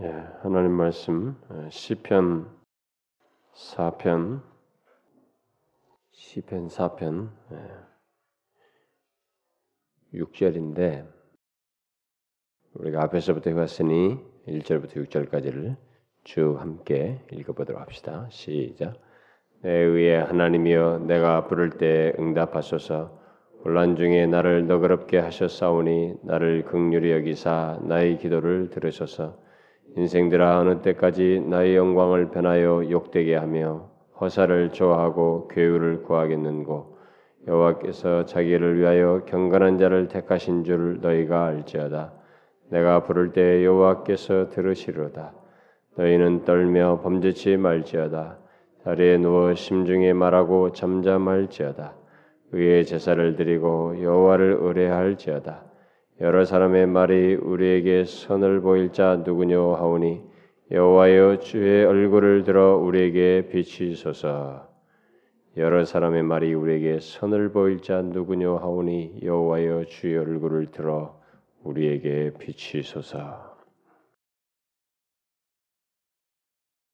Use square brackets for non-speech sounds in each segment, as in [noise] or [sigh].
예, 하나님 말씀 어, 시편 4편 시편 4편 예, 6절인데 우리가 앞에서부터 해왔으니 1절부터 6절까지를 쭉 함께 읽어보도록 합시다. 시작. 내 의에 하나님이여 내가 부를 때 응답하소서 혼란 중에 나를 너그럽게 하셨사오니 나를 극률히 여기사 나의 기도를 들으소서 인생들아 어느 때까지 나의 영광을 변하여 욕되게 하며 허사를 좋아하고 괴유를 구하겠는고? 여호와께서 자기를 위하여 경건한 자를 택하신 줄 너희가 알지어다. 내가 부를 때 여호와께서 들으시로다. 너희는 떨며 범죄치 말지어다. 자리에 누워 심중에 말하고 잠잠할지어다. 의의 제사를 드리고 여호와를 의뢰할지어다 여러 사람의 말이 우리에게 선을 보일 자 누구뇨 하오니 여호와여 주의 얼굴을 들어 우리에게 비치소서. 여러 사람의 말이 우리에게 선을 보일 자 누구뇨 하오니 여호와여 주의 얼굴을 들어 우리에게 비치소서.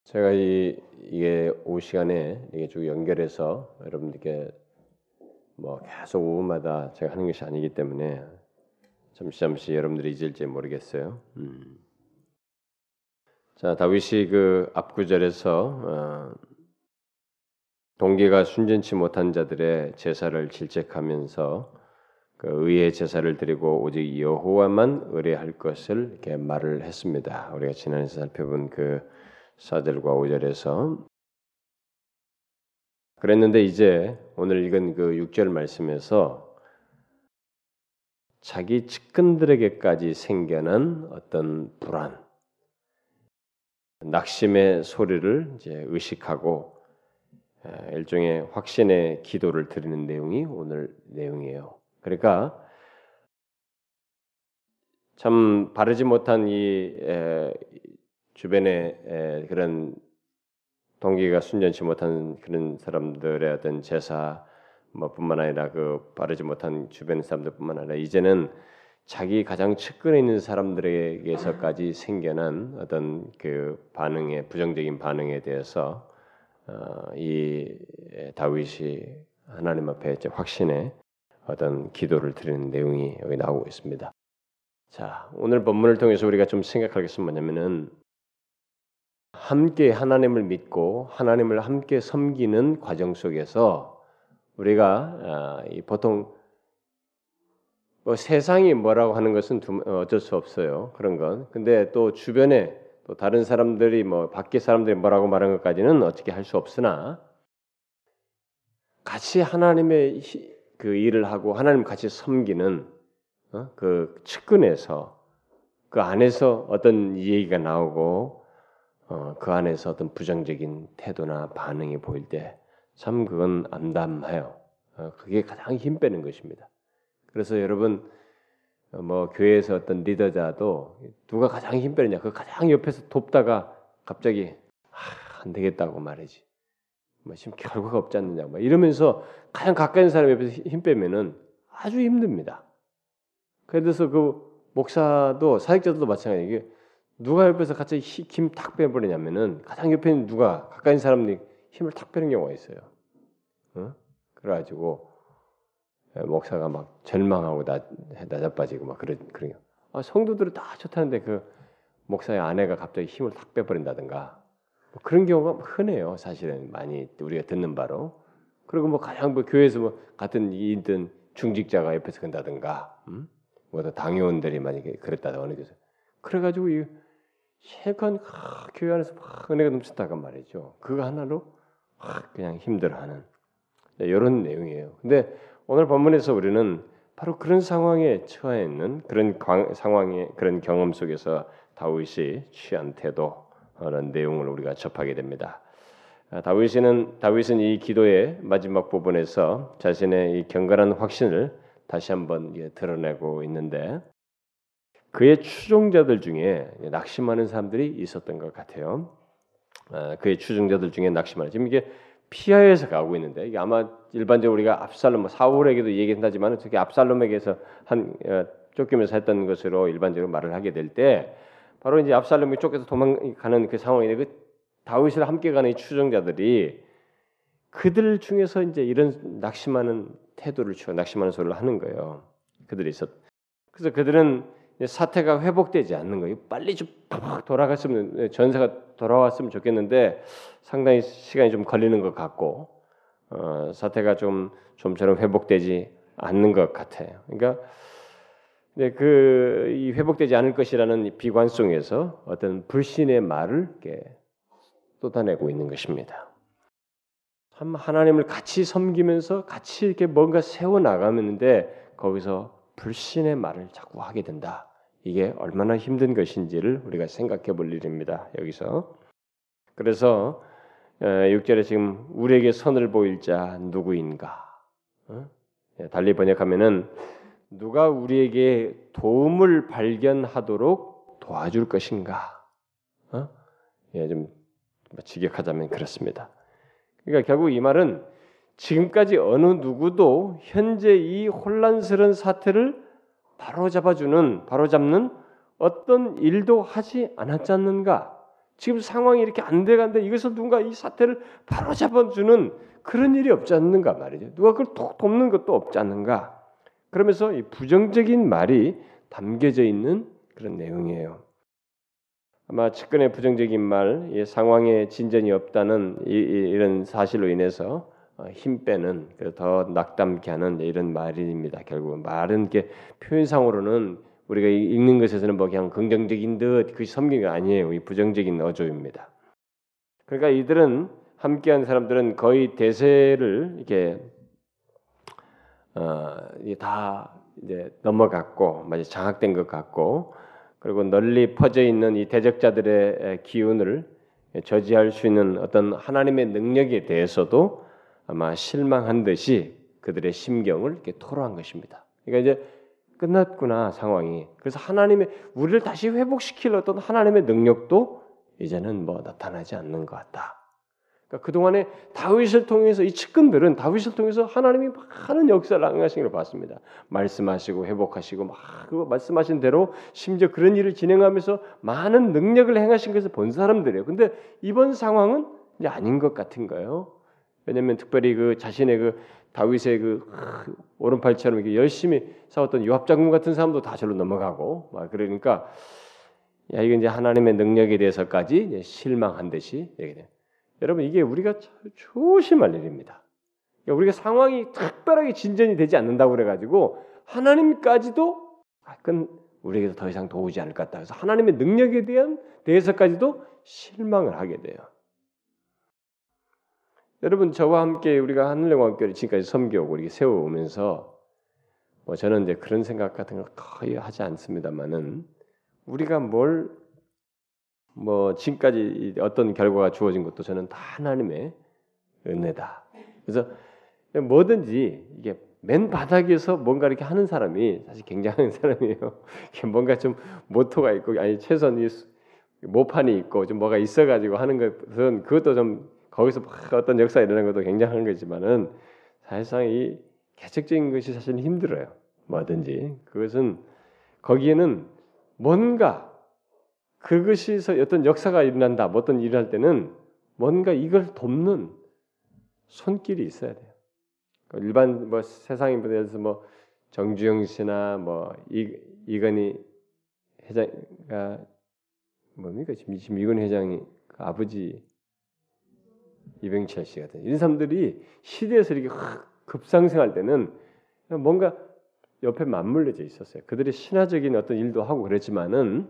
제가 이 이게 오후 시간에 이게 쭉 연결해서 여러분들께 뭐 계속 오후마다 제가 하는 것이 아니기 때문에 잠시 잠시 여러분들이 잊을지 모르겠어요. 음. 자 다윗이 그 앞구절에서 어, 동기가 순전치 못한 자들의 제사를 질책하면서 그 의의 제사를 드리고 오직 여호와만 의뢰할 것을 이렇게 말을 했습니다. 우리가 지난해 살펴본 그 4절과 5절에서 그랬는데 이제 오늘 읽은 그 6절 말씀에서 자기 측근들에게까지 생겨난 어떤 불안, 낙심의 소리를 이제 의식하고 일종의 확신의 기도를 드리는 내용이 오늘 내용이에요. 그러니까 참 바르지 못한 이 주변의 그런 동기가 순전치 못한 그런 사람들의 어떤 제사 뭐 뿐만 아니라 그 바르지 못한 주변 사람들뿐만 아니라 이제는 자기 가장 측근에 있는 사람들에게서까지 생겨난 어떤 그 반응의 부정적인 반응에 대해서 어, 이 다윗이 하나님 앞에 확신의 어떤 기도를 드리는 내용이 여기 나오고 있습니다. 자, 오늘 본문을 통해서 우리가 좀 생각할 것은 뭐냐면은 함께 하나님을 믿고 하나님을 함께 섬기는 과정 속에서 우리가 아, 보통 뭐 세상이 뭐라고 하는 것은 어쩔 수 없어요. 그런 건. 근데 또 주변에 또 다른 사람들이 뭐 밖에 사람들이 뭐라고 말하는 것까지는 어떻게 할 수 없으나 같이 하나님의 그 일을 하고 하나님 같이 섬기는 어? 그 측근에서 그 안에서 어떤 얘기가 나오고 어, 그 안에서 어떤 부정적인 태도나 반응이 보일 때 참 그건 암담해요. 어, 그게 가장 힘 빼는 것입니다. 그래서 여러분 어, 뭐 교회에서 어떤 리더자도 누가 가장 힘 빼느냐 그 가장 옆에서 돕다가 갑자기 아, 안 되겠다고 말이지. 뭐 지금 결과가 없지 않느냐 뭐 이러면서 가장 가까이 있는 사람 옆에서 힘 빼면은 아주 힘듭니다. 그래서 그 목사도 사역자들도 마찬가지예요. 누가 옆에서 같이 힘 탁 빼버리냐면은 가장 옆에 있는 누가 가까이 있는 사람들이 힘을 탁 빼는 경우가 있어요. 어? 그래가지고 목사가 막 절망하고 나, 낮아빠지고 막 그런 그런 아, 성도들은 다 좋다는데 그 목사의 아내가 갑자기 힘을 탁 빼버린다든가 뭐 그런 경우가 흔해요. 사실은 많이 우리가 듣는 바로. 그리고 뭐 가장 뭐 교회에서 뭐 같은 이든 중직자가 옆에서 간다든가, 음? 뭐더 당회원들이 만약에 그랬다든 어느 교회 그래가지고 이 세간 교회 안에서 막 은혜가 넘친다가 말이죠. 그거 하나로 그냥 힘들어하는 이런 네, 내용이에요. 근데 오늘 본문에서 우리는 바로 그런 상황에 처해 있는 그런 상황의 그런 경험 속에서 다윗이 취한 태도라는 내용을 우리가 접하게 됩니다. 아, 다윗은 다윗은 이 기도의 마지막 부분에서 자신의 이 경건한 확신을 다시 한번 드러내고 있는데 그의 추종자들 중에 낙심하는 사람들이 있었던 것 같아요. 아, 그의 추종자들 중에 낙심하는 지금 이게 피하에서 가고 있는데 이게 아마 일반적으로 우리가 압살롬 뭐 사울에게도 얘기한다지만 특히 압살롬에게서 한 어, 쫓기면서 했던 것으로 일반적으로 말을 하게 될 때 바로 이제 압살롬이 쫓겨서 도망가는 그 상황인데 그 다윗을 함께 가는 이 추종자들이 그들 중에서 이제 이런 낙심하는 태도를 취하 낙심하는 소리를 하는 거예요. 그들이 있었. 그래서 그들은 사태가 회복되지 않는 거예요. 빨리 좀 돌아갔으면 전세가 돌아왔으면 좋겠는데 상당히 시간이 좀 걸리는 것 같고 어, 사태가 좀 좀처럼 회복되지 않는 것 같아요. 그러니까 네, 그이 회복되지 않을 것이라는 비관 속에서 어떤 불신의 말을 이렇게 쏟아내고 있는 것입니다. 참 하나님을 같이 섬기면서 같이 이렇게 뭔가 세워 나가는데 거기서 불신의 말을 자꾸 하게 된다. 이게 얼마나 힘든 것인지를 우리가 생각해 볼 일입니다. 여기서 그래서 6절에 지금 우리에게 선을 보일 자 누구인가? 어? 예, 달리 번역하면은 누가 우리에게 도움을 발견하도록 도와줄 것인가? 어? 예, 좀 직역하자면 그렇습니다. 그러니까 결국 이 말은 지금까지 어느 누구도 현재 이 혼란스러운 사태를 바로잡아주는 바로잡는 어떤 일도 하지 않았지 않는가? 지금 상황이 이렇게 안 돼간데 이것을 누군가 이 사태를 바로잡아주는 그런 일이 없지 않는가 말이죠. 누가 그걸 톡 돕는 것도 없지 않는가? 그러면서 이 부정적인 말이 담겨져 있는 그런 내용이에요. 아마 측근의 부정적인 말, 이 상황에 진전이 없다는 이, 이, 런 사실로 인해서 어, 힘 빼는 더 낙담케 하는 이런 말입니다. 결국은 말은 게 표현상으로는 우리가 읽는 것에서는 뭐 그냥 긍정적인 듯 섬긴 게 아니에요. 이 부정적인 어조입니다. 그러니까 이들은 함께한 사람들은 거의 대세를 이렇게 어, 다 이제 넘어갔고 마치 장악된 것 같고 그리고 널리 퍼져 있는 이 대적자들의 기운을 저지할 수 있는 어떤 하나님의 능력에 대해서도 아마 실망한 듯이 그들의 심경을 이렇게 토로한 것입니다. 그러니까 이제 끝났구나 상황이. 그래서 하나님의 우리를 다시 회복시킬 어떤 하나님의 능력도 이제는 뭐 나타나지 않는 것 같다. 그러니까 그동안에 다윗을 통해서 이 측근들은 다윗을 통해서 하나님이 많은 역사를 행하신 걸 봤습니다. 말씀하시고 회복하시고 막그 말씀하신 대로 심지어 그런 일을 진행하면서 많은 능력을 행하신 것을 본 사람들이에요. 근데 이번 상황은 이제 아닌 것 같은 거예요. 왜냐하면 특별히 그 자신의 그 다윗의 그 오른팔처럼 이렇게 열심히 싸웠던 요압 장군 같은 사람도 다 절로 넘어가고 막 그러니까 야 이게 이제 하나님의 능력에 대해서까지 실망한 듯이 얘기 돼. 여러분 이게 우리가 조심할 일입니다. 그러니까 우리가 상황이 특별하게 진전이 되지 않는다고 그래가지고 하나님까지도 아, 그건 우리에게서 더 이상 도우지 않을 것 같다. 그래서 하나님의 능력에 대한 대해서까지도 실망을 하게 돼요. 여러분 저와 함께 우리가 하늘영광교를 지금까지 섬겨오고 이렇게 세워오면서 뭐 저는 이제 그런 생각 같은 걸 거의 하지 않습니다만은 우리가 뭘 뭐 지금까지 어떤 결과가 주어진 것도 저는 다 하나님의 은혜다. 그래서 뭐든지 이게 맨 바닥에서 뭔가 이렇게 하는 사람이 사실 굉장한 [laughs] 사람이에요. 뭔가 좀 모토가 있고 아니 최소한 모판이 있고 좀 뭐가 있어가지고 하는 것은 그것도 좀 거기서 어떤 역사 일어나는 것도 굉장한 거지만은 사실상 이 개척적인 것이 사실 힘들어요. 뭐든지 그것은 거기에는 뭔가 그것이서 어떤 역사가 일어난다, 뭐 어떤 일을 할 때는 뭔가 이걸 돕는 손길이 있어야 돼요. 그 일반 뭐 세상에 대해서 뭐 정주영 씨나 뭐 이, 이건희 회장가 뭡니까 지금, 지금 이건희 회장이 그 아버지 이병철 씨 같은 이런 사람들이 시대에서 이렇게 급상승할 때는 뭔가 옆에 맞물려져 있었어요. 그들이 신화적인 어떤 일도 하고 그랬지만은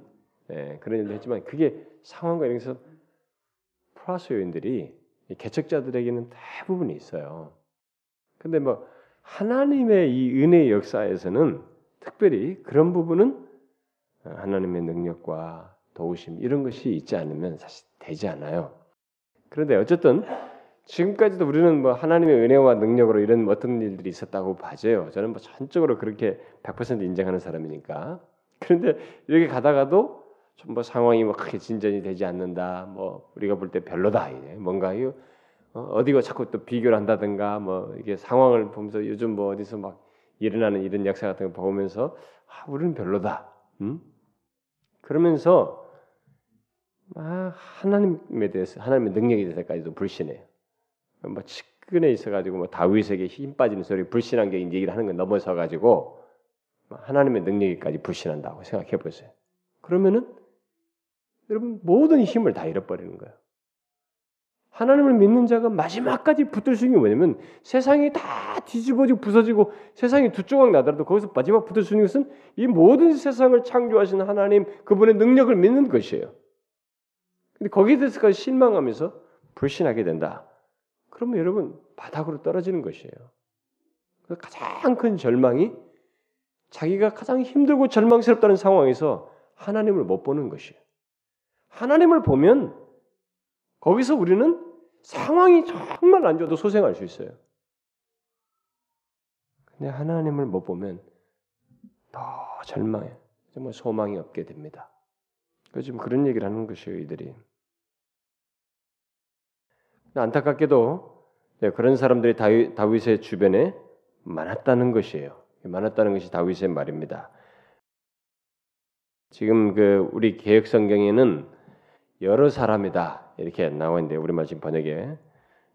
예, 그런 일도 했지만 그게 상황과 이런서 플러스 요인들이 개척자들에게는 대부분 있어요. 근데 뭐 하나님의 이 은혜의 역사에서는 특별히 그런 부분은 하나님의 능력과 도우심 이런 것이 있지 않으면 사실 되지 않아요. 그런데 어쨌든 지금까지도 우리는 뭐 하나님의 은혜와 능력으로 이런 어떤 일들이 있었다고 봐져요. 저는 뭐 전적으로 그렇게 100% 인정하는 사람이니까. 그런데 이렇게 가다가도 뭐 상황이 뭐 크게 진전이 되지 않는다. 뭐 우리가 볼 때 별로다. 뭔가 이 어, 어디가 자꾸 또 비교를 한다든가 뭐 이게 상황을 보면서 요즘 뭐 어디서 막 일어나는 이런 역사 같은 거 보면서 아, 우리는 별로다. 음? 그러면서 아, 하나님에 대해서 하나님의 능력에 대해서까지도 불신해요. 뭐 측근에 있어가지고 뭐 다윗에게 힘 빠지는 소리 불신한 게 얘기를 하는 건 넘어서 가지고 하나님의 능력에까지 불신한다고 생각해 보세요. 그러면은 여러분 모든 힘을 다 잃어버리는 거예요. 하나님을 믿는 자가 마지막까지 붙들 수 있는 게 뭐냐면 세상이 다 뒤집어지고 부서지고 세상이 두 조각 나더라도 거기서 마지막 붙들 수 있는 것은 이 모든 세상을 창조하신 하나님 그분의 능력을 믿는 것이에요. 근데 거기에 대해서까지 실망하면서 불신하게 된다. 그러면 여러분 바닥으로 떨어지는 것이에요. 가장 큰 절망이 자기가 가장 힘들고 절망스럽다는 상황에서 하나님을 못 보는 것이에요. 하나님을 보면 거기서 우리는 상황이 정말 안 좋아도 소생할 수 있어요. 근데 하나님을 못 보면 더 절망해. 정말 소망이 없게 됩니다. 지금 그런 얘기를 하는 것이에요, 이들이. 안타깝게도 네, 그런 사람들이 다윗의 주변에 많았다는 것이에요. 많았다는 것이 다윗의 말입니다. 지금 그 우리 개혁 성경에는 여러 사람이다 이렇게 나와 있는데 우리말 지금 번역에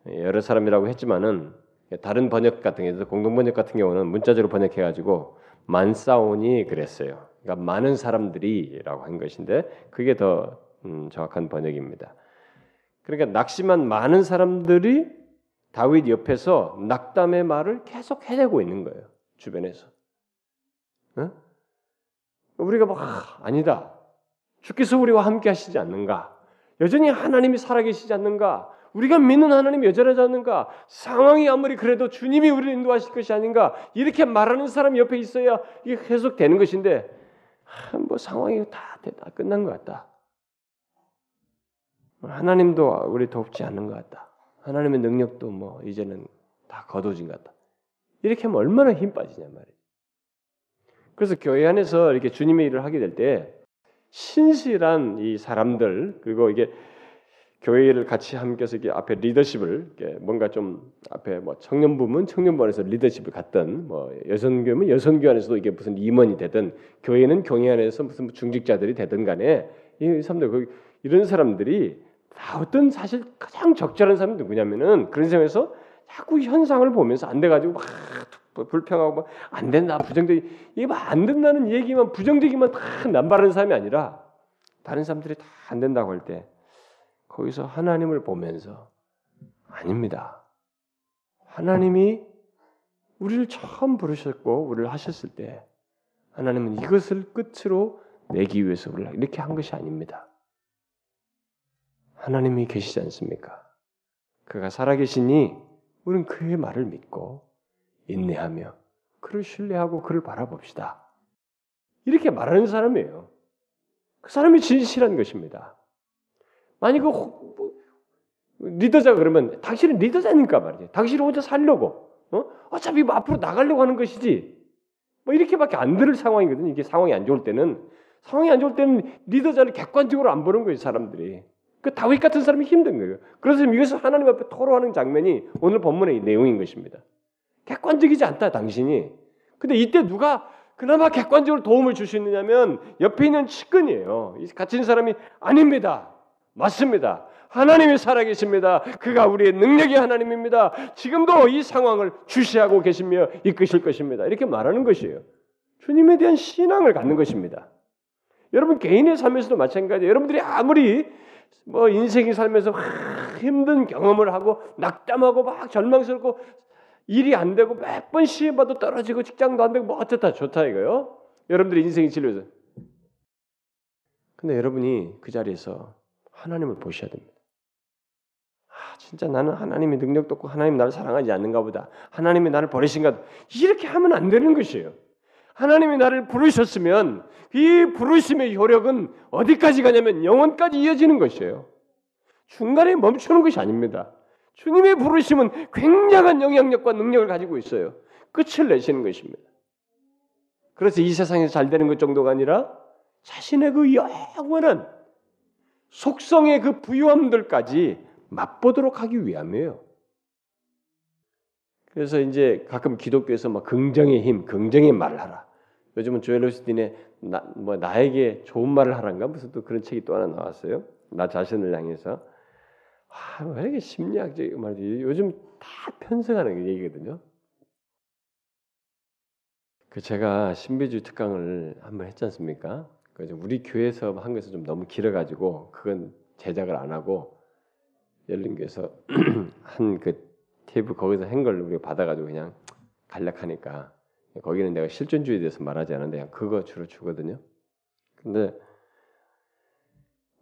여러 사람이라고 했지만은 다른 번역 같은 경우도 공동 번역 같은 경우는 문자적으로 번역해 가지고 만사온이 그랬어요. 그러니까 많은 사람들이라고 한 것인데 그게 더 음, 정확한 번역입니다. 그러니까 낙심한 많은 사람들이 다윗 옆에서 낙담의 말을 계속 해내고 있는 거예요. 주변에서. 어? 우리가 막 아, 아니다. 주께서 우리와 함께 하시지 않는가? 여전히 하나님이 살아계시지 않는가? 우리가 믿는 하나님이 여전하지 않는가? 상황이 아무리 그래도 주님이 우리를 인도하실 것이 아닌가? 이렇게 말하는 사람이 옆에 있어야 이게 계속 되는 것인데 아, 뭐 상황이 다, 다 끝난 것 같다. 하나님도 우리 돕지 않는 것 같다. 하나님의 능력도 뭐 이제는 다 거둬진 것 같다. 이렇게 하면 얼마나 힘 빠지냐 말이에요. 그래서 교회 안에서 이렇게 주님의 일을 하게 될 때 신실한 이 사람들 그리고 이게 교회를 같이 함께해서 이게 앞에 리더십을 이렇게 뭔가 좀 앞에 뭐 청년부면 청년부 안에서 리더십을 갖던 뭐 여성교면 여성교 안에서도 이게 무슨 임원이 되든 교회는 교회 안에서 무슨 중직자들이 되든 간에 이 사람들 이런 사람들이 다 어떤 사실 가장 적절한 사람이 누구냐면은 그런 상황에서 자꾸 현상을 보면서 안 돼가지고 막 불평하고 안 된다 부정적 이게 안 된다는 얘기만 부정적이만 다 남발하는 사람이 아니라 다른 사람들이 다 안 된다고 할 때 거기서 하나님을 보면서 아닙니다. 하나님이 우리를 처음 부르셨고 우리를 하셨을 때 하나님은 이것을 끝으로 내기 위해서 우리를 이렇게 한 것이 아닙니다. 하나님이 계시지 않습니까? 그가 살아계시니 우리는 그의 말을 믿고 인내하며 그를 신뢰하고 그를 바라봅시다. 이렇게 말하는 사람이에요. 그 사람이 진실한 것입니다. 만약 그 뭐, 리더자 그러면 당신은 리더자니까 말이죠. 당신은 혼자 살려고 어? 어차피 뭐 앞으로 나가려고 하는 것이지. 뭐 이렇게밖에 안 들을 상황이거든요. 이게 상황이 안 좋을 때는 상황이 안 좋을 때는 리더자를 객관적으로 안 보는 거예요. 사람들이. 그 다윗 같은 사람이 힘든 거예요. 그래서 이것을 하나님 앞에 토로하는 장면이 오늘 본문의 내용인 것입니다. 객관적이지 않다 당신이. 근데 이때 누가 그나마 객관적으로 도움을 줄 수 있느냐면 옆에 있는 측근이에요. 갇힌 사람이 아닙니다. 맞습니다. 하나님이 살아계십니다. 그가 우리의 능력의 하나님입니다. 지금도 이 상황을 주시하고 계시며 이끄실 것입니다. 이렇게 말하는 것이에요. 주님에 대한 신앙을 갖는 것입니다. 여러분 개인의 삶에서도 마찬가지예요. 여러분들이 아무리 뭐 인생이 살면서 힘든 경험을 하고 낙담하고 막 절망스럽고 일이 안 되고 몇 번 시험봐도 떨어지고 직장도 안 되고 뭐 어쩌다 좋다 이거요. 여러분들이 인생이 진료해서. 근데 여러분이 그 자리에서 하나님을 보셔야 됩니다. 아, 진짜 나는 하나님의 능력도 없고 하나님 나를 사랑하지 않는가 보다. 하나님이 나를 버리신가 이렇게 하면 안 되는 것이에요. 하나님이 나를 부르셨으면 이 부르심의 효력은 어디까지 가냐면 영원까지 이어지는 것이에요. 중간에 멈추는 것이 아닙니다. 주님의 부르심은 굉장한 영향력과 능력을 가지고 있어요. 끝을 내시는 것입니다. 그래서 이 세상에서 잘 되는 것 정도가 아니라 자신의 그 영원한 속성의 그 부유함들까지 맛보도록 하기 위함이에요. 그래서 이제 가끔 기독교에서 막 긍정의 힘, 긍정의 말을 하라. 요즘은 조엘 오스틴의 나, 뭐 나에게 좋은 말을 하란가 무슨 또 그런 책이 또 하나 나왔어요. 나 자신을 향해서 아, 왜 이렇게 심리학적 말이지? 요즘 다 편성하는 얘기거든요. 그 제가 신비주의 특강을 한번 했지 않습니까? 그래서 우리 교회에서 한 것은 좀 너무 길어가지고 그건 제작을 안 하고 열린교에서 [clears throat] 한 그 테이프 거기서 한 걸 우리가 받아가지고 그냥 간략하니까 거기는 내가 실존주의에 대해서 말하지 않는데 그냥 그거 주로 주거든요. 근데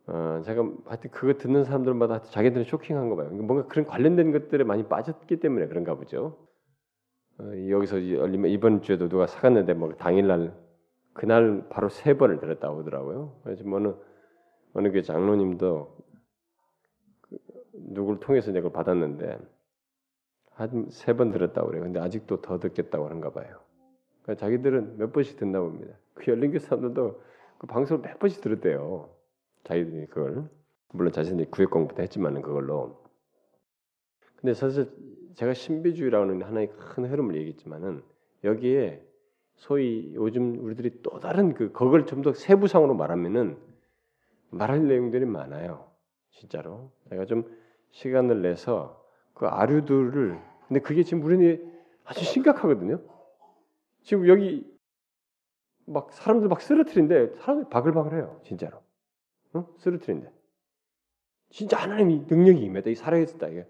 어, 제가 하여튼 그거 듣는 사람들마다 자기들은 쇼킹한 거 봐요. 뭔가 그런 관련된 것들에 많이 빠졌기 때문에 그런가 보죠. 어, 여기서 이번 주에도 누가 사갔는데 뭐 당일날 그날 바로 세 번을 들었다고 하더라고요. 그래서 뭐 어느 교 장로님도 그 누구를 통해서 내가 받았는데 한 세 번 들었다고 그래요. 근데 아직도 더 듣겠다고 하는가 봐요. 그러니까 자기들은 몇 번씩 듣나 봅니다. 그 열린교 사람들도 그 방송을 몇 번씩 들었대요. 자기들이 그걸 물론 자신들이 구획 공부도 했지만은 그걸로. 근데 사실 제가 신비주의라는 하나의 큰 흐름을 얘기했지만은 여기에 소위 요즘 우리들이 또 다른 그 그걸 좀 더 세부상으로 말하면은 말할 내용들이 많아요. 진짜로. 제가 좀 시간을 내서 그 아류들을 근데 그게 지금 우리는 아주 심각하거든요. 지금 여기 막 사람들 막 쓰러트린데 사람들 바글바글해요. 진짜로. 어? 쓰러트린데. 진짜 하나님이 능력이 임했다. 이 살아있었다. 이게.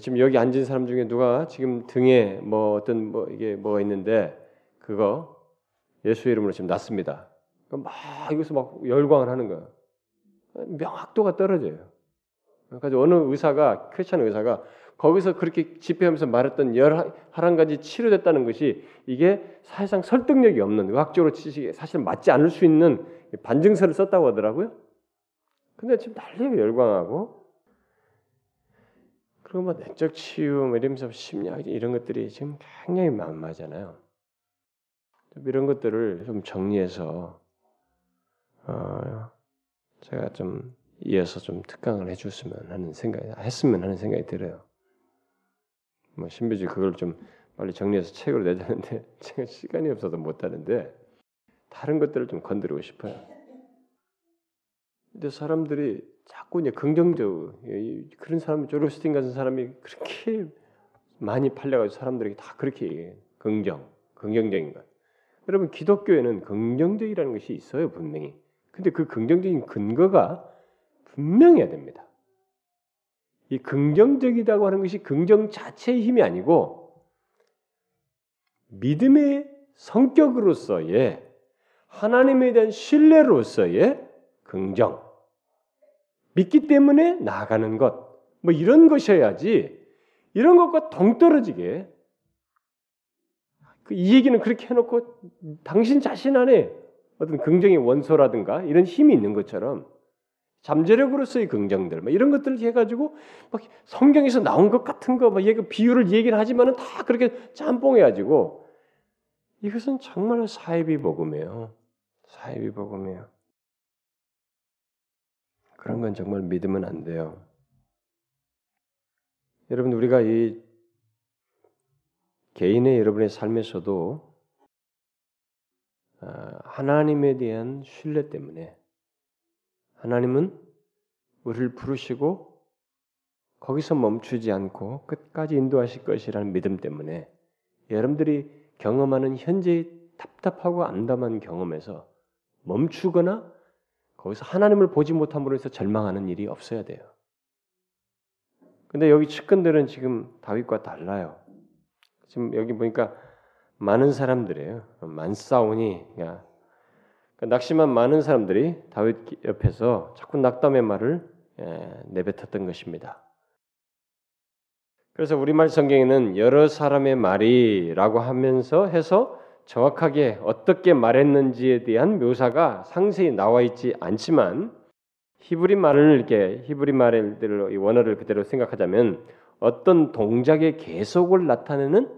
지금 여기 앉은 사람 중에 누가 지금 등에 뭐 어떤 뭐 이게 뭐가 있는데 그거 예수 이름으로 지금 났습니다. 막 이것을 막 열광을 하는 거야. 명확도가 떨어져요. 그래서 어느 의사가 크리스천 의사가 거기서 그렇게 집회하면서 말했던 열한 가지 치료됐다는 것이 이게 사실상 설득력이 없는 의학적으로 지식이 사실 맞지 않을 수 있는 반증서를 썼다고 하더라고요. 근데 지금 난리가 열광하고 그리고 뭐 내적 치유 뭐 이러면서 심리학 이런 것들이 지금 굉장히 만마잖아요. 이런 것들을 좀 정리해서 어, 제가 좀 이어서 좀 특강을 해줬으면 하는 생각이 했으면 하는 생각이 들어요. 뭐 신비주의 그걸 좀 빨리 정리해서 책으로 내자는데 제가 [laughs] 시간이 없어서 못 하는데 다른 것들을 좀 건드리고 싶어요. 근데 사람들이 자꾸 이제 긍정적 그런 사람이 조르스틴 같은 사람이 그렇게 많이 팔려가지고 사람들에게 다 그렇게 얘기해요. 긍정, 긍정적인 것. 여러분 기독교에는 긍정적이라는 것이 있어요 분명히. 근데 그 긍정적인 근거가 분명해야 됩니다. 이 긍정적이다고 하는 것이 긍정 자체의 힘이 아니고 믿음의 성격으로서의 하나님에 대한 신뢰로서의 긍정, 믿기 때문에 나아가는 것, 뭐 이런 것이어야지 이런 것과 동떨어지게 그이 얘기는 그렇게 해놓고 당신 자신 안에 어떤 긍정의 원소라든가 이런 힘이 있는 것처럼 잠재력으로서의 긍정들, 뭐 이런 것들을 해가지고 막 성경에서 나온 것 같은 거, 막 얘기 비유를 얘기를 하지만은 다 그렇게 짬뽕해가지고 이것은 정말 사이비 복음이에요. 사이비 복음이에요. 그런 건 정말 믿으면 안 돼요. 여러분 우리가 이 개인의 여러분의 삶에서도 아, 하나님에 대한 신뢰 때문에 하나님은 우리를 부르시고 거기서 멈추지 않고 끝까지 인도하실 것이라는 믿음 때문에 여러분들이 경험하는 현재의 답답하고 암담한 경험에서 멈추거나 거기서 하나님을 보지 못함으로 해서 절망하는 일이 없어야 돼요. 근데 여기 측근들은 지금 다윗과 달라요. 지금 여기 보니까 많은 사람들이에요. 만싸우니 낙심한 많은 사람들이 다윗 옆에서 자꾸 낙담의 말을 예, 내뱉었던 것입니다. 그래서 우리말 성경에는 여러 사람의 말이라고 하면서 해서 정확하게 어떻게 말했는지에 대한 묘사가 상세히 나와 있지 않지만 히브리 말을 이렇게 히브리 말을 원어를 그대로 생각하자면 어떤 동작의 계속을 나타내는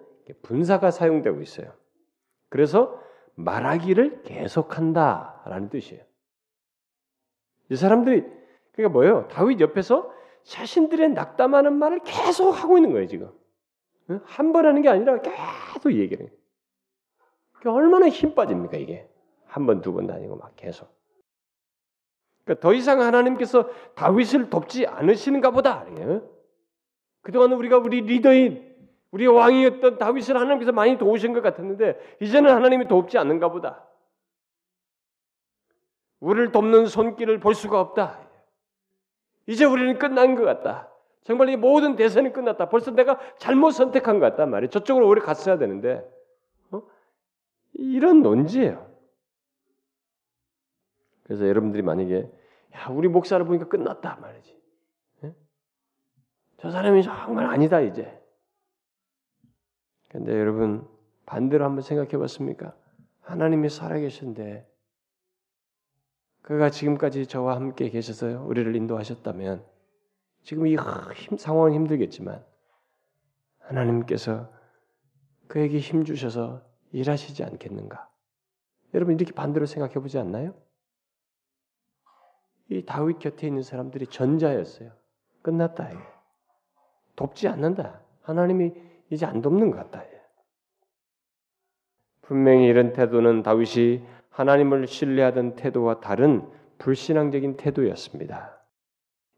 분사가 사용되고 있어요. 그래서 말하기를 계속한다라는 뜻이에요. 이 사람들이 그러니까 뭐예요? 다윗 옆에서 자신들의 낙담하는 말을 계속 하고 있는 거예요 지금. 한 번 하는 게 아니라 계속 얘기를 해요. 얼마나 힘 빠집니까 이게? 한 번, 두 번도 아니고 막 계속. 그러니까 더 이상 하나님께서 다윗을 돕지 않으시는가 보다. 그동안 우리가 우리 리더인 우리 왕이었던 다윗을 하나님께서 많이 도우신 것 같았는데 이제는 하나님이 돕지 않는가 보다. 우리를 돕는 손길을 볼 수가 없다. 이제 우리는 끝난 것 같다. 정말 이 모든 대선이 끝났다. 벌써 내가 잘못 선택한 것 같단 말이에요. 저쪽으로 오래 갔어야 되는데 어? 이런 논지예요. 그래서 여러분들이 만약에 야 우리 목사를 보니까 끝났다 말이지. 예? 저 사람이 정말 아니다 이제. 근데 여러분 반대로 한번 생각해 봤습니까? 하나님이 살아계신데 그가 지금까지 저와 함께 계셔서 우리를 인도하셨다면 지금 이 힘, 상황은 힘들겠지만 하나님께서 그에게 힘 주셔서 일하시지 않겠는가? 여러분 이렇게 반대로 생각해 보지 않나요? 이 다윗 곁에 있는 사람들이 전자였어요. 끝났다. 돕지 않는다. 하나님이 이제 안 돕는 것 같다. 분명히 이런 태도는 다윗이 하나님을 신뢰하던 태도와 다른 불신앙적인 태도였습니다.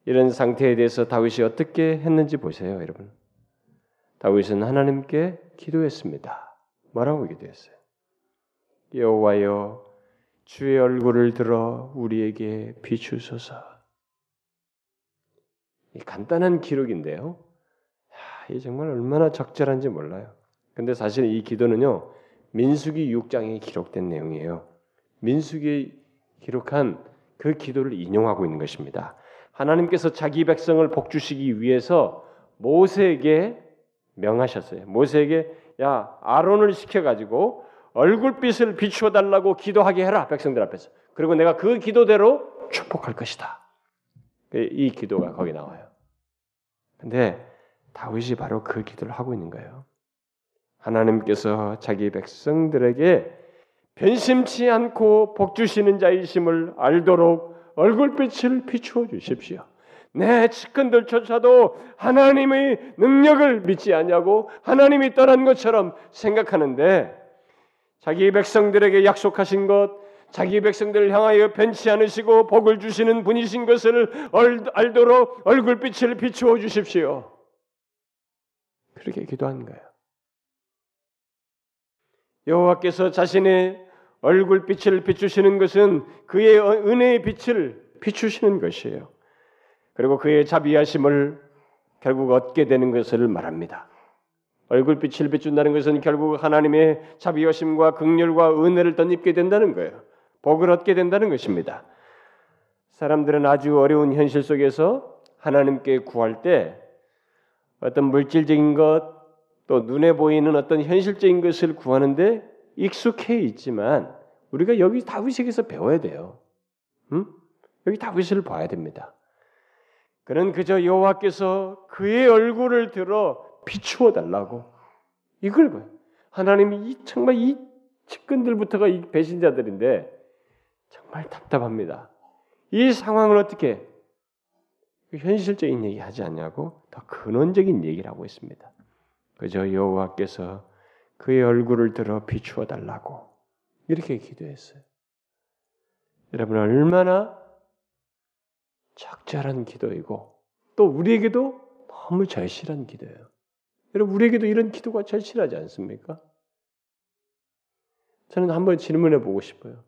이런 상태에 대해서 다윗이 어떻게 했는지 보세요, 여러분. 다윗은 하나님께 기도했습니다. 뭐라고 기도했어요? 여호와여 주의 얼굴을 들어 우리에게 비추소서. 이 간단한 기록인데요. 이 정말 얼마나 적절한지 몰라요. 근데 사실 이 기도는요 민수기 6장에 기록된 내용이에요. 민수기 기록한 그 기도를 인용하고 있는 것입니다. 하나님께서 자기 백성을 복주시기 위해서 모세에게 명하셨어요. 모세에게 야 아론을 시켜 가지고 얼굴빛을 비추어 달라고 기도하게 해라 백성들 앞에서. 그리고 내가 그 기도대로 축복할 것이다. 이 기도가 거기 나와요. 근데 다윗이 바로 그 기도를 하고 있는 거예요. 하나님께서 자기 백성들에게 변심치 않고 복 주시는 자이심을 알도록 얼굴빛을 비추어 주십시오. 내 측근들조차도 하나님의 능력을 믿지 않냐고 하나님이 떠난 것처럼 생각하는데 자기 백성들에게 약속하신 것, 자기 백성들을 향하여 변치 않으시고 복을 주시는 분이신 것을 알도록 얼굴빛을 비추어 주십시오. 그렇게 기도한 거예요. 여호와께서 자신의 얼굴빛을 비추시는 것은 그의 은혜의 빛을 비추시는 것이에요. 그리고 그의 자비하심을 결국 얻게 되는 것을 말합니다. 얼굴빛을 비춘다는 것은 결국 하나님의 자비하심과 극렬과 은혜를 덧입게 된다는 거예요. 복을 얻게 된다는 것입니다. 사람들은 아주 어려운 현실 속에서 하나님께 구할 때 어떤 물질적인 것, 또 눈에 보이는 어떤 현실적인 것을 구하는데 익숙해 있지만 우리가 여기 다윗에게서 배워야 돼요. 음? 여기 다윗을 봐야 됩니다. 그는 그저 여호와께서 그의 얼굴을 들어 비추어 달라고 이걸 봐요. 하나님이 이, 정말 이 측근들부터가 이 배신자들인데 정말 답답합니다. 이 상황을 어떻게 그 현실적인 얘기 하지 않냐고 더 근원적인 얘기를 하고 있습니다. 그저 여호와께서 그의 얼굴을 들어 비추어 달라고 이렇게 기도했어요. 여러분 얼마나 적절한 기도이고 또 우리에게도 너무 절실한 기도예요. 여러분 우리에게도 이런 기도가 절실하지 않습니까? 저는 한번 질문해 보고 싶어요.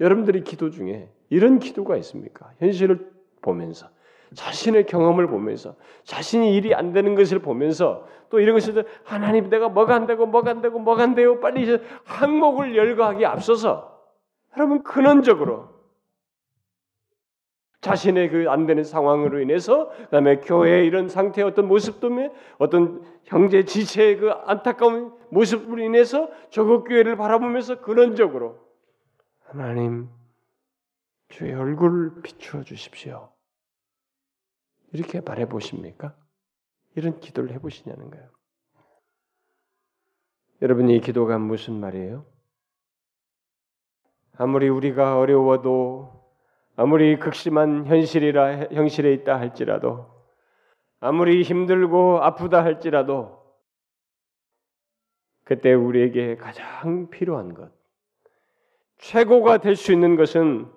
여러분들이 기도 중에 이런 기도가 있습니까? 현실을 보면서 자신의 경험을 보면서 자신이 일이 안 되는 것을 보면서 또 이런 것을 하나님 내가 뭐가 안 되고 뭐가 안 되고 뭐가 안 돼요 빨리 항목을 열거하기 앞서서 여러분 근원적으로 자신의 그 안 되는 상황으로 인해서 그다음에 교회의 이런 상태의 어떤 모습 때문에 어떤 형제 지체의 그 안타까운 모습으로 인해서 저국 교회를 바라보면서 근원적으로 하나님 주의 얼굴을 비추어 주십시오. 이렇게 말해 보십니까? 이런 기도를 해 보시냐는 거예요. 여러분 이 기도가 무슨 말이에요? 아무리 우리가 어려워도 아무리 극심한 현실이라 현실에 있다 할지라도 아무리 힘들고 아프다 할지라도 그때 우리에게 가장 필요한 것 최고가 될 수 있는 것은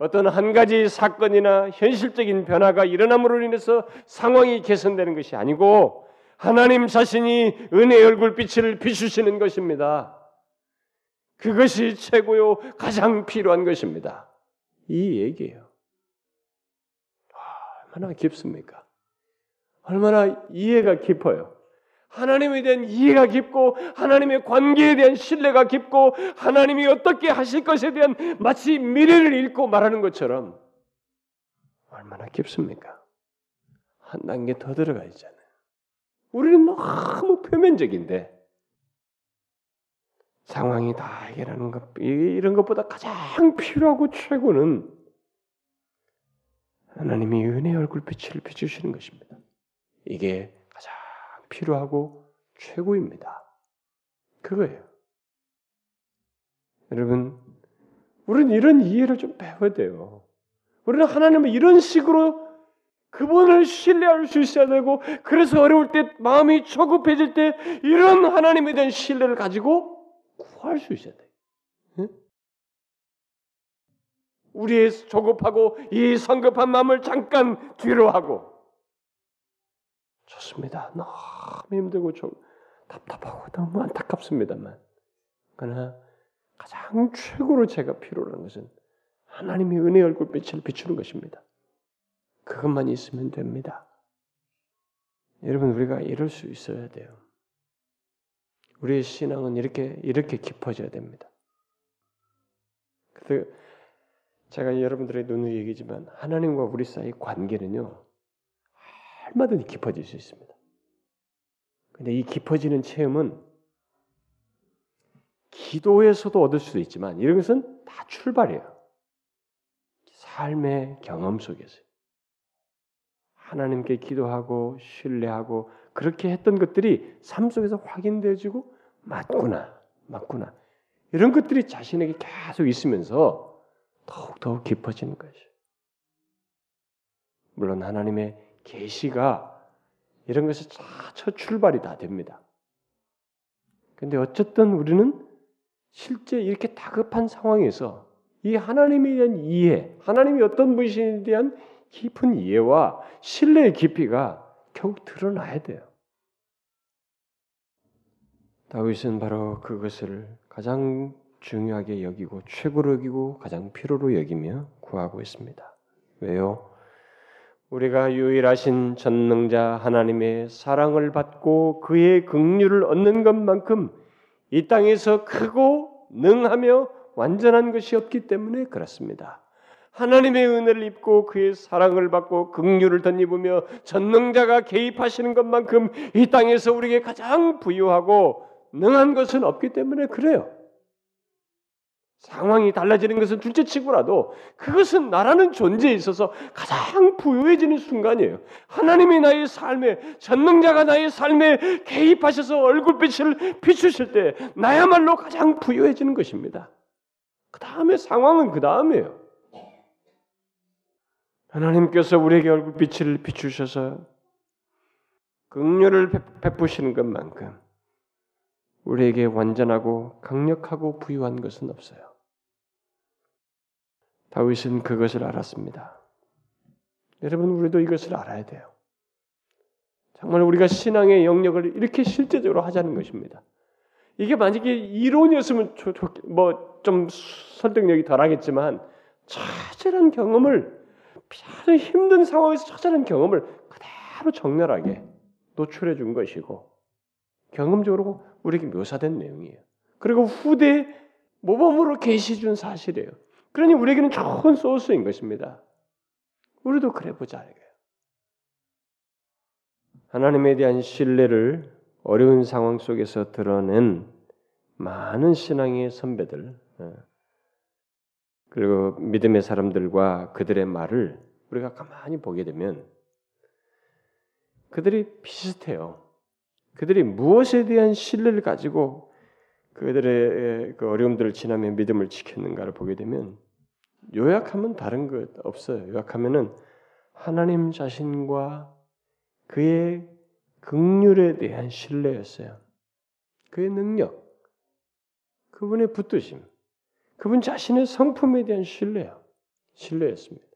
어떤 한 가지 사건이나 현실적인 변화가 일어남으로 인해서 상황이 개선되는 것이 아니고 하나님 자신이 은혜의 얼굴빛을 비추시는 것입니다. 그것이 최고요 가장 필요한 것입니다. 이 얘기예요. 얼마나 깊습니까? 얼마나 이해가 깊어요. 하나님에 대한 이해가 깊고 하나님의 관계에 대한 신뢰가 깊고 하나님이 어떻게 하실 것에 대한 마치 미래를 읽고 말하는 것처럼 얼마나 깊습니까? 한 단계 더 들어가 있잖아요. 우리는 너무 표면적인데 상황이 다 해결하는 것 이런 것보다 가장 필요하고 최고는 하나님이 은혜 얼굴빛을 비추시는 것입니다. 이게 필요하고 최고입니다. 그거예요. 여러분, 우리는 이런 이해를 좀 배워야 돼요. 우리는 하나님을 이런 식으로 그분을 신뢰할 수 있어야 되고, 그래서 어려울 때, 마음이 초급해질 때, 이런 하나님에 대한 신뢰를 가지고 구할 수 있어야 돼. 응? 우리의 조급하고 이 성급한 마음을 잠깐 뒤로 하고, 좋습니다. 너무 힘들고 좀 답답하고 너무 안타깝습니다만, 그러나 가장 최고로 제가 필요로 하는 것은 하나님의 은혜 얼굴빛을 비추는 것입니다. 그것만 있으면 됩니다. 여러분 우리가 이럴 수 있어야 돼요. 우리의 신앙은 이렇게 이렇게 깊어져야 됩니다. 그래서 제가 여러분들의 눈으로 얘기지만 하나님과 우리 사이 관계는요 얼마든지 깊어질 수 있습니다. 근데 이 깊어지는 체험은 기도에서도 얻을 수도 있지만 이런 것은 다 출발이에요. 삶의 경험 속에서 하나님께 기도하고 신뢰하고 그렇게 했던 것들이 삶 속에서 확인되어지고 맞구나, 맞구나 이런 것들이 자신에게 계속 있으면서 더욱 더욱 깊어지는 것이죠. 물론 하나님의 계시가 이런 것이 첫 출발이 다 됩니다. 근데 어쨌든 우리는 실제 이렇게 다급한 상황에서 이 하나님에 대한 이해, 하나님이 어떤 분이신에 대한 깊은 이해와 신뢰의 깊이가 결국 드러나야 돼요. 다윗은 바로 그것을 가장 중요하게 여기고 최고로 여기고 가장 필요로 여기며 구하고 있습니다. 왜요? 우리가 유일하신 전능자 하나님의 사랑을 받고 그의 긍휼을 얻는 것만큼 이 땅에서 크고 능하며 완전한 것이 없기 때문에 그렇습니다. 하나님의 은혜를 입고 그의 사랑을 받고 긍휼을 덧입으며 전능자가 개입하시는 것만큼 이 땅에서 우리에게 가장 부유하고 능한 것은 없기 때문에 그래요. 상황이 달라지는 것은 둘째치고라도 그것은 나라는 존재에 있어서 가장 부유해지는 순간이에요. 하나님이 나의 삶에 전능자가 나의 삶에 개입하셔서 얼굴빛을 비추실 때 나야말로 가장 부유해지는 것입니다. 그 다음에 상황은 그 다음이에요. 하나님께서 우리에게 얼굴빛을 비추셔서 긍휼을 베푸시는 것만큼 우리에게 완전하고 강력하고 부유한 것은 없어요. 다윗은 그것을 알았습니다. 여러분 우리도 이것을 알아야 돼요. 정말 우리가 신앙의 영역을 이렇게 실제적으로 하자는 것입니다. 이게 만약에 이론이었으면 뭐 좀 설득력이 덜하겠지만 처절한 경험을 아주 힘든 상황에서 처절한 경험을 그대로 적나라하게 노출해 준 것이고 경험적으로 우리에게 묘사된 내용이에요. 그리고 후대 모범으로 계시 준 사실이에요. 그러니 우리에게는 좋은 소스인 것입니다. 우리도 그래 보자. 하나님에 대한 신뢰를 어려운 상황 속에서 드러낸 많은 신앙의 선배들 예. 그리고 믿음의 사람들과 그들의 말을 우리가 가만히 보게 되면 그들이 비슷해요. 그들이 무엇에 대한 신뢰를 가지고 그들의 그 어려움들을 지나며 믿음을 지켰는가를 보게 되면 요약하면 다른 것 없어요. 요약하면은 하나님 자신과 그의 극률에 대한 신뢰였어요. 그의 능력, 그분의 붙드심, 그분 자신의 성품에 대한 신뢰요. 신뢰했습니다.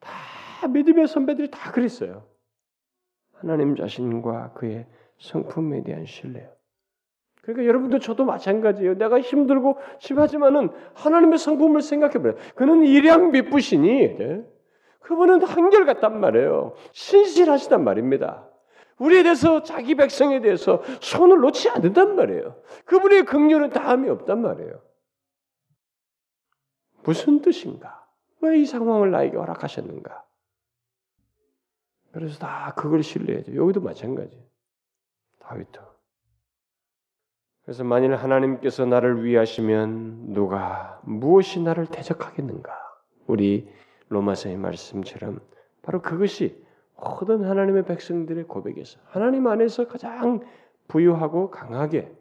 다 믿음의 선배들이 다 그랬어요. 하나님 자신과 그의 성품에 대한 신뢰요. 그러니까 여러분도 저도 마찬가지예요. 내가 힘들고 심하지만은 하나님의 성품을 생각해 보요 그는 일양 미쁘시니 네? 그분은 한결같단 말이에요. 신실하시단 말입니다. 우리에 대해서 자기 백성에 대해서 손을 놓지 않는단 말이에요. 그분의 긍휼은 다음이 없단 말이에요. 무슨 뜻인가? 왜 이 상황을 나에게 허락하셨는가? 그래서 다 그걸 신뢰해야죠. 여기도 마찬가지. 다윗도. 그래서 만일 하나님께서 나를 위하시면 누가 무엇이 나를 대적하겠는가? 우리 로마서의 말씀처럼 바로 그것이 모든 하나님의 백성들의 고백에서 하나님 안에서 가장 부유하고 강하게 예,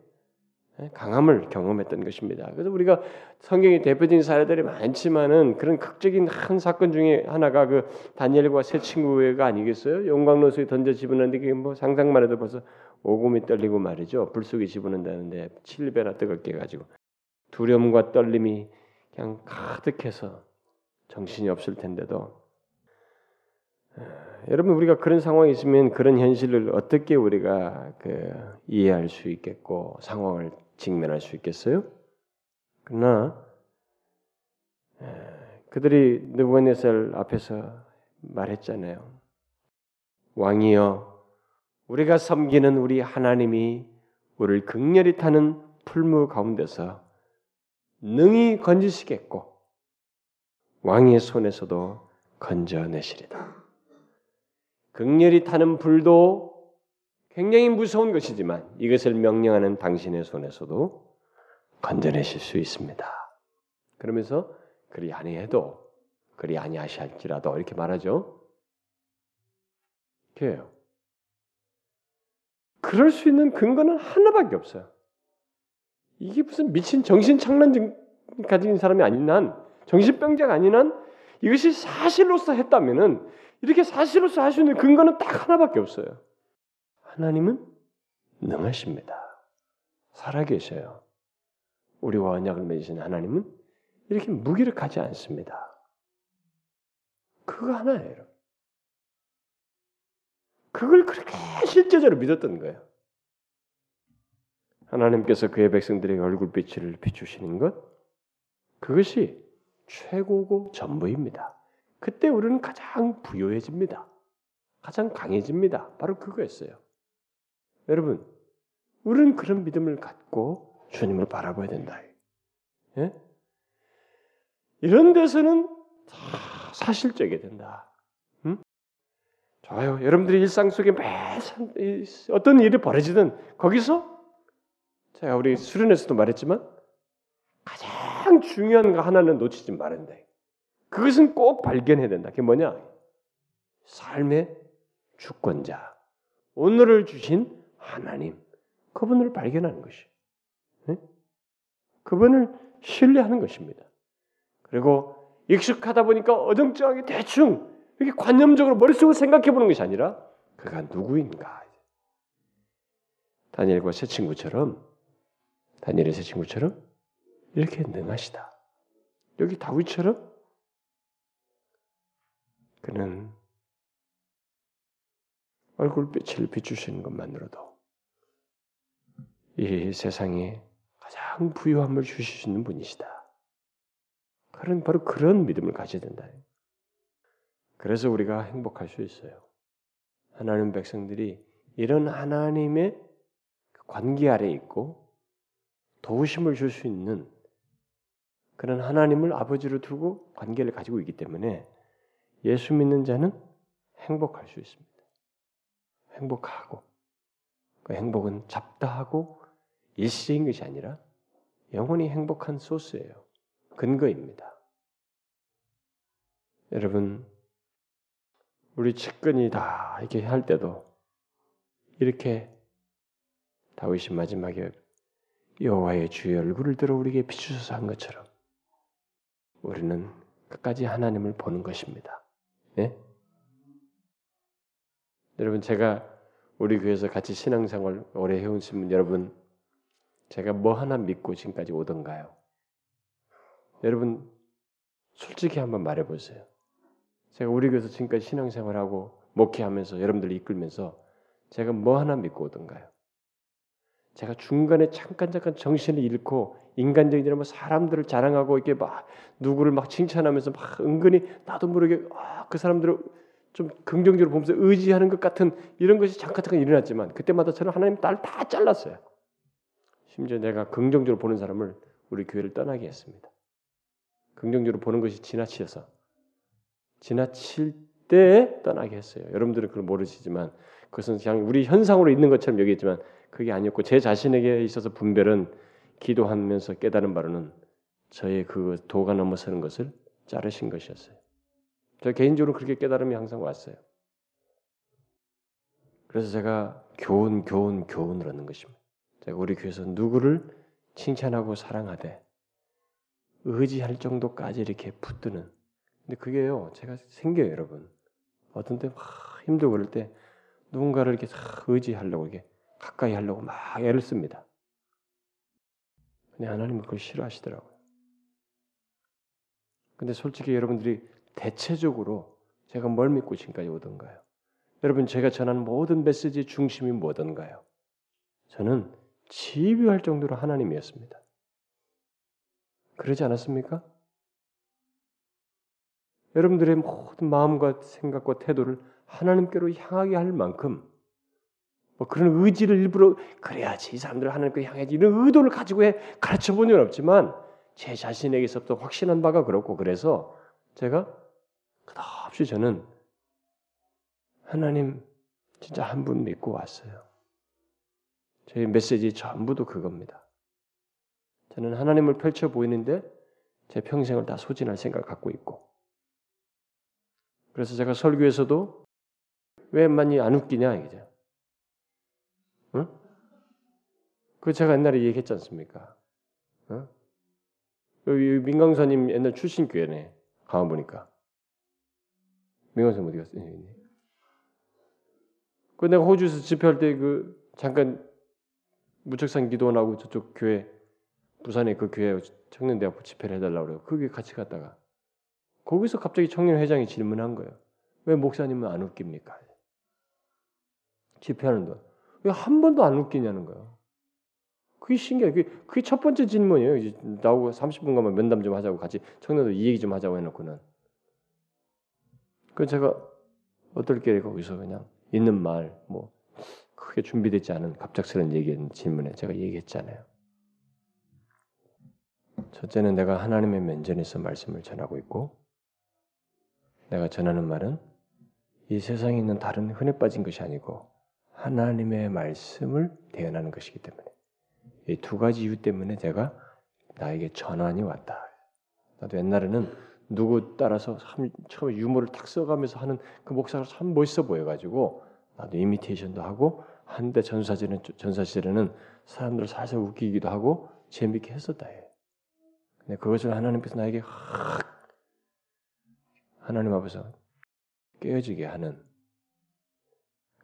강함을 경험했던 것입니다. 그래서 우리가 성경의 대표적인 사례들이 많지만은 그런 극적인 한 사건 중에 하나가 그 다니엘과 세 친구가 아니겠어요? 용광로수에 던져 집어넣는데 그게 뭐 상상만 해도 벌써 오금이 떨리고 말이죠. 불 속에 집어넣는다는데 7배나 뜨겁게 가지고 두려움과 떨림이 그냥 가득해서 정신이 없을 텐데도 여러분 우리가 그런 상황이 있으면 그런 현실을 어떻게 우리가 그 이해할 수 있겠고 상황을 직면할 수 있겠어요? 그러나 그들이 느부갓네살 앞에서 말했잖아요. 왕이여, 우리가 섬기는 우리 하나님이 우리를 극렬히 타는 풀무 가운데서 능히 건지시겠고 왕의 손에서도 건져내시리다. 극렬히 타는 불도 굉장히 무서운 것이지만 이것을 명령하는 당신의 손에서도 건져내실 수 있습니다. 그러면서 그리 아니해도 그리 아니하실지라도 이렇게 말하죠. 그래요. 그럴 수 있는 근거는 하나밖에 없어요. 이게 무슨 미친 정신 착란 가진 사람이 아닌 한, 정신병자가 아닌 한 이것이 사실로서 했다면은 이렇게 사실로서 할 수 있는 근거는 딱 하나밖에 없어요. 하나님은 능하십니다. 살아계셔요. 우리와 언약을 맺으신 하나님은 이렇게 무기력하지 않습니다. 그거 하나예요. 그걸 그렇게 실제적으로 믿었던 거예요. 하나님께서 그의 백성들에게 얼굴빛을 비추시는 것, 그것이 최고고 전부입니다. 그때 우리는 가장 부유해집니다. 가장 강해집니다. 바로 그거였어요. 여러분, 우리는 그런 믿음을 갖고 주님을 바라봐야 된다. 예? 이런 데서는 다 사실적이 된다. 응? 좋아요. 여러분들이 일상 속에 매 어떤 일이 벌어지든 거기서 제가 우리 수련에서도 말했지만 가장 중요한 거 하나는 놓치지 말아야 돼. 그것은 꼭 발견해야 된다. 그게 뭐냐? 삶의 주권자, 오늘을 주신 하나님, 그분을 발견하는 것이. 네? 그분을 신뢰하는 것입니다. 그리고 익숙하다 보니까 어정쩡하게 대충 이렇게 관념적으로 머릿속으로 생각해 보는 것이 아니라 그가 누구인가. 다니엘과 새 친구처럼 다니엘의 새 친구처럼 이렇게 능하시다. 여기 다윗처럼 그는 얼굴빛을 비추시는 것만으로도 이 세상에 가장 부유함을 주실 수 있는 분이시다. 그런 바로 그런 믿음을 가져야 된다. 그래서 우리가 행복할 수 있어요. 하나님 백성들이 이런 하나님의 관계 아래 있고 도우심을 줄 수 있는 그런 하나님을 아버지로 두고 관계를 가지고 있기 때문에 예수 믿는 자는 행복할 수 있습니다. 행복하고 그 행복은 잡다하고 일시인 것이 아니라 영원히 행복한 소스예요. 근거입니다. 여러분 우리 측근이다 이렇게 할 때도 이렇게 다윗이 마지막에 여호와의 주의 얼굴을 들어 우리에게 비추셔서 한 것처럼 우리는 끝까지 하나님을 보는 것입니다. 네? 여러분 제가 우리 교회에서 같이 신앙생활 오래 해오신 분 여러분 제가 뭐 하나 믿고 지금까지 오던가요? 여러분 솔직히 한번 말해보세요. 제가 우리 교회에서 지금까지 신앙생활하고 목회하면서 여러분들 이끌면서 제가 뭐 하나 믿고 오던가요? 제가 중간에 잠깐 잠깐 정신을 잃고 인간적인 이런 뭐 사람들을 자랑하고 이렇게 막 누구를 막 칭찬하면서 막 은근히 나도 모르게 아, 그 사람들을 좀 긍정적으로 보면서 의지하는 것 같은 이런 것이 잠깐 잠깐 일어났지만 그때마다 저는 하나님 딸 다 잘랐어요. 심지어 내가 긍정적으로 보는 사람을 우리 교회를 떠나게 했습니다. 긍정적으로 보는 것이 지나치어서 지나칠 때 떠나게 했어요. 여러분들은 그걸 모르시지만 그것은 그냥 우리 현상으로 있는 것처럼 여기지만 그게 아니었고 제 자신에게 있어서 분별은 기도하면서 깨달은 바로는 저의 그 도가 넘어서는 것을 자르신 것이었어요. 저 개인적으로 그렇게 깨달음이 항상 왔어요. 그래서 제가 교훈, 교훈, 교훈을 얻는 것입니다. 우리 교회에서 누구를 칭찬하고 사랑하되 의지할 정도까지 이렇게 붙드는. 근데 그게요, 제가 생겨요, 여러분. 어떤 때 막 힘들고 그럴 때 누군가를 이렇게 의지하려고 이게 가까이 하려고 막 애를 씁니다. 근데 하나님은 그걸 싫어하시더라고요. 근데 솔직히 여러분들이 대체적으로 제가 뭘 믿고 지금까지 오던가요? 여러분 제가 전하는 모든 메시지의 중심이 뭐던가요? 저는 지휘할 정도로 하나님이었습니다. 그러지 않았습니까? 여러분들의 모든 마음과 생각과 태도를 하나님께로 향하게 할 만큼 뭐 그런 의지를 일부러 그래야지 이 사람들 하나님께 향해야지 이런 의도를 가지고 해 가르쳐 본 적은 없지만 제 자신에게서부터 확신한 바가 그렇고 그래서 제가 끝없이 저는 하나님 진짜 한 분 믿고 왔어요. 저희 메시지 전부도 그겁니다. 저는 하나님을 펼쳐 보이는데 제 평생을 다 소진할 생각을 갖고 있고 그래서 제가 설교에서도 왜 많이 안 웃기냐 이게 응? 그 제가 옛날에 얘기했지 않습니까? 응? 여기 민강사님 옛날 출신 교회네 가만 보니까 민강사님 어디 갔어요? 그 내가 호주에서 집회할 때 그 잠깐 무척산 기도원하고 저쪽 교회 부산에 그 교회 청년대학 집회를 해달라고 그래요. 거기 같이 갔다가 거기서 갑자기 청년 회장이 질문한 거예요. 왜 목사님은 안 웃깁니까? 집회하는 동안 왜 한 번도 안 웃기냐는 거예요. 그게 신기해. 그게, 그게 첫 번째 질문이에요. 이제 나오고 30분간만 면담 좀 하자고 같이 청년들 이 얘기 좀 하자고 해놓고는. 그 제가 어떨게 거기서 그냥 있는 말, 뭐 크게 준비되지 않은 갑작스런 얘기 질문에 제가 얘기했잖아요. 첫째는 내가 하나님의 면전에서 말씀을 전하고 있고, 내가 전하는 말은 이 세상에 있는 다른 흔해 빠진 것이 아니고 하나님의 말씀을 대연하는 것이기 때문에 이 두 가지 이유 때문에 제가 나에게 전환이 왔다. 나도 옛날에는 누구 따라서 처음에 유머를 탁 써가면서 하는 그 목사가 참 멋있어 보여가지고 나도 이미테이션도 하고 한때 전사시절은 전사 시절에는 사람들을 살살 웃기기도 하고 재밌게 했었다 해. 근데 그것을 하나님께서 나에게 확 하나님 앞에서 깨어지게 하는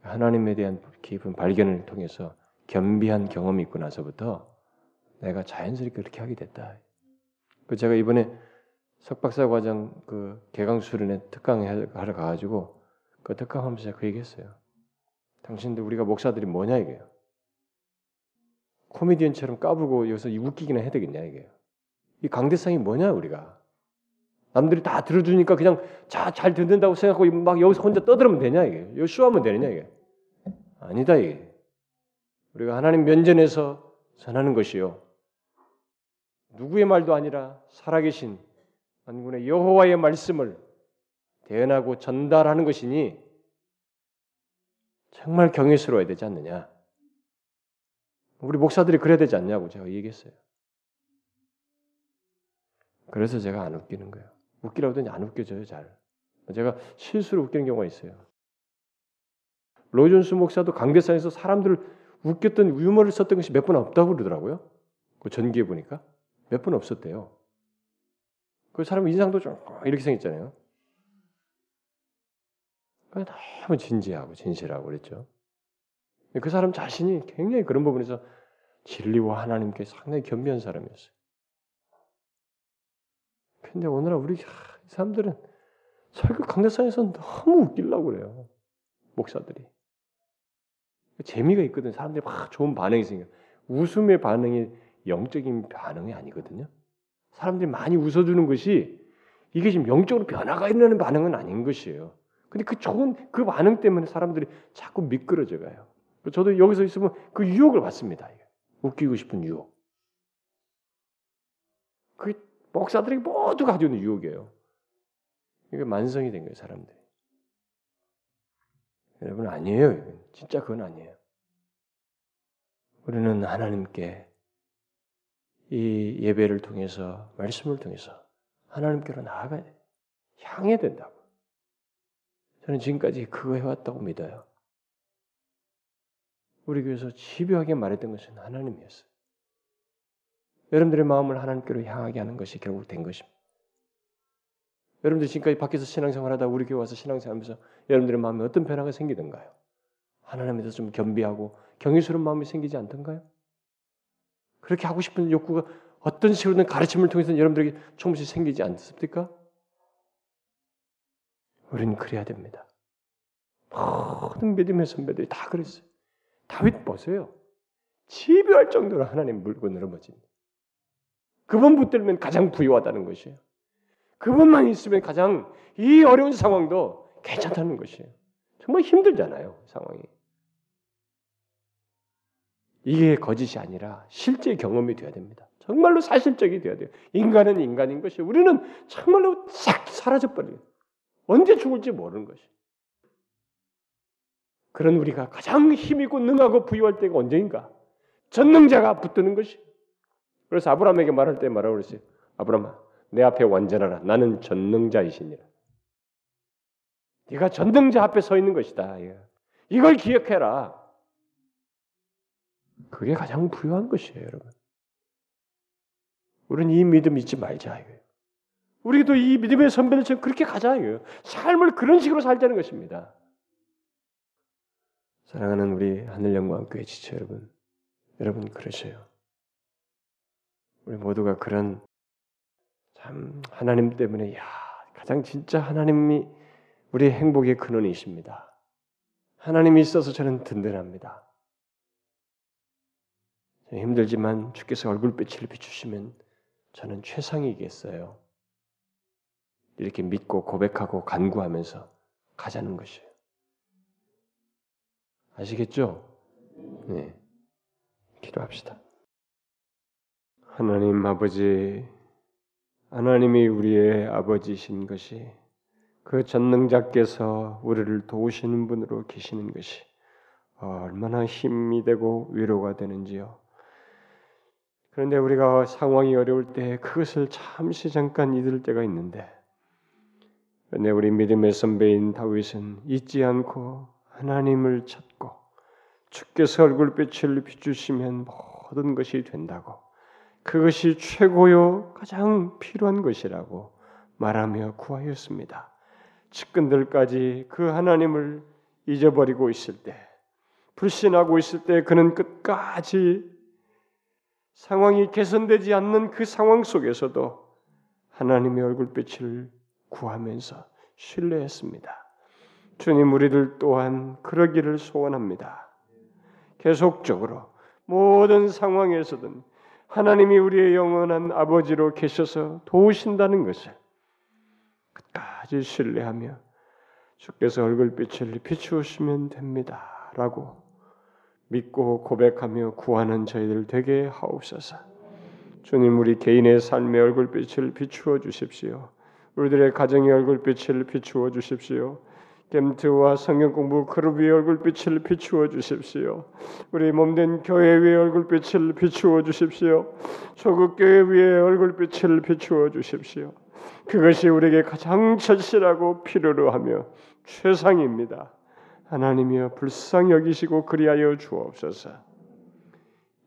하나님에 대한 깊은 발견을 통해서 겸비한 경험이 있고 나서부터 내가 자연스럽게 그렇게 하게 됐다. 그 제가 이번에 석박사 과정 그 개강 수련회 특강 하러 가가지고 그 특강하면서 그 얘기했어요. 당신들 우리가 목사들이 뭐냐 이게요. 코미디언처럼 까불고 여기서 웃기기나 해야 되겠냐 이게요. 이 강대상이 뭐냐 우리가. 남들이 다 들어주니까 그냥 자, 잘 듣는다고 생각하고 막 여기서 혼자 떠들면 되냐 이게. 여기 쇼하면 되느냐 이게. 아니다 이게. 우리가 하나님 면전에서 전하는 것이요. 누구의 말도 아니라 살아계신 만군의 여호와의 말씀을 대연하고 전달하는 것이니 정말 경외스러워야 되지 않느냐. 우리 목사들이 그래야 되지 않냐고 제가 얘기했어요. 그래서 제가 안 웃기는 거예요. 웃기라고 하더니 안 웃겨져요, 잘. 제가 실수로 웃기는 경우가 있어요. 로존스 목사도 강대상에서 사람들을 웃겼던 유머를 썼던 것이 몇 번 없다고 그러더라고요. 그 전기에 보니까 몇 번 없었대요. 그 사람 인상도 좀 이렇게 생겼잖아요. 너무 진지하고 진실하고 그랬죠. 그 사람 자신이 굉장히 그런 부분에서 진리와 하나님께 상당히 겸비한 사람이었어요. 근데 오늘날 우리 사람들은 설교 강대상에서 너무 웃기려고 그래요. 목사들이. 재미가 있거든. 사람들이 막 좋은 반응이 생겨. 웃음의 반응이 영적인 반응이 아니거든요. 사람들이 많이 웃어주는 것이 이게 지금 영적으로 변화가 일어나는 반응은 아닌 것이에요. 근데 그 좋은 그 반응 때문에 사람들이 자꾸 미끄러져 가요. 저도 여기서 있으면 그 유혹을 받습니다. 웃기고 싶은 유혹. 그 목사들이 모두 가지고 있는 유혹이에요. 이게 만성이 된 거예요, 사람들이. 여러분 아니에요. 진짜 그건 아니에요. 우리는 하나님께 이 예배를 통해서 말씀을 통해서 하나님께로 나아가야 돼. 향해야 된다고. 저는 지금까지 그거 해왔다고 믿어요. 우리 교회에서 집요하게 말했던 것은 하나님이었어요. 여러분들의 마음을 하나님께로 향하게 하는 것이 결국 된 것입니다. 여러분들 지금까지 밖에서 신앙생활 하다 우리 교회 와서 신앙생활 하면서 여러분들의 마음에 어떤 변화가 생기던가요? 하나님에 대해서 좀 겸비하고 경외스러운 마음이 생기지 않던가요? 그렇게 하고 싶은 욕구가 어떤 식으로든 가르침을 통해서 여러분들에게 조금씩 생기지 않습니까? 우리는 그래야 됩니다. 모든 믿음의 선배들이 다 그랬어요. 다윗 보세요. 집요할 정도로 하나님 물고 늘어버집니다. 그분 붙들면 가장 부유하다는 것이에요. 그분만 있으면 가장 이 어려운 상황도 괜찮다는 것이에요. 정말 힘들잖아요, 상황이. 이게 거짓이 아니라 실제 경험이 되어야 됩니다. 정말로 사실적이 되어야 돼요. 인간은 인간인 것이 우리는 정말로 싹 사라져 버려요. 언제 죽을지 모르는 것이. 그런 우리가 가장 힘있고 능하고 부유할 때가 언제인가? 전능자가 붙드는 것이. 그래서 아브라함에게 말할 때 말하고 그랬어요. 아브라함아, 내 앞에 완전하라. 나는 전능자이시니라. 네가 전능자 앞에 서 있는 것이다. 이걸 기억해라. 그게 가장 부유한 것이에요, 여러분. 우리는 이 믿음 잊지 말자 이거예요. 우리도 이 믿음의 선배들처럼 그렇게 가자 이거예요. 삶을 그런 식으로 살자는 것입니다. 사랑하는 우리 하늘 영광 교회 지체 여러분, 여러분 그러세요. 우리 모두가 그런 참 하나님 때문에 야 가장 진짜 하나님이 우리 행복의 근원이십니다. 하나님이 있어서 저는 든든합니다. 힘들지만 주께서 얼굴빛을 비추시면 저는 최상이겠어요. 이렇게 믿고 고백하고 간구하면서 가자는 것이에요. 아시겠죠? 네. 기도합시다. 하나님 아버지, 하나님이 우리의 아버지신 것이 그 전능자께서 우리를 도우시는 분으로 계시는 것이 얼마나 힘이 되고 위로가 되는지요. 그런데 우리가 상황이 어려울 때 그것을 잠시 잠깐 잊을 때가 있는데 그런데 우리 믿음의 선배인 다윗은 잊지 않고 하나님을 찾고 주께서 얼굴빛을 비추시면 모든 것이 된다고 그것이 최고요 가장 필요한 것이라고 말하며 구하였습니다. 측근들까지 그 하나님을 잊어버리고 있을 때 불신하고 있을 때 그는 끝까지 상황이 개선되지 않는 그 상황 속에서도 하나님의 얼굴빛을 구하면서 신뢰했습니다. 주님 우리들 또한 그러기를 소원합니다. 계속적으로 모든 상황에서든 하나님이 우리의 영원한 아버지로 계셔서 도우신다는 것을 끝까지 신뢰하며 주께서 얼굴빛을 비추시면 됩니다 라고 믿고 고백하며 구하는 저희들 되게 하옵소서. 주님 우리 개인의 삶의 얼굴빛을 비추어 주십시오. 우리들의 가정의 얼굴빛을 비추어 주십시오. 겜트와 성경 공부 그룹 위의 얼굴빛을 비추어 주십시오. 우리 몸된 교회 위의 얼굴빛을 비추어 주십시오. 조국 교회 위의 얼굴빛을 비추어 주십시오. 그것이 우리에게 가장 절실하고 필요로 하며 최상입니다. 하나님이여 불쌍히 여기시고 그리하여 주옵소서.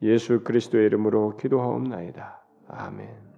예수 그리스도의 이름으로 기도하옵나이다. 아멘.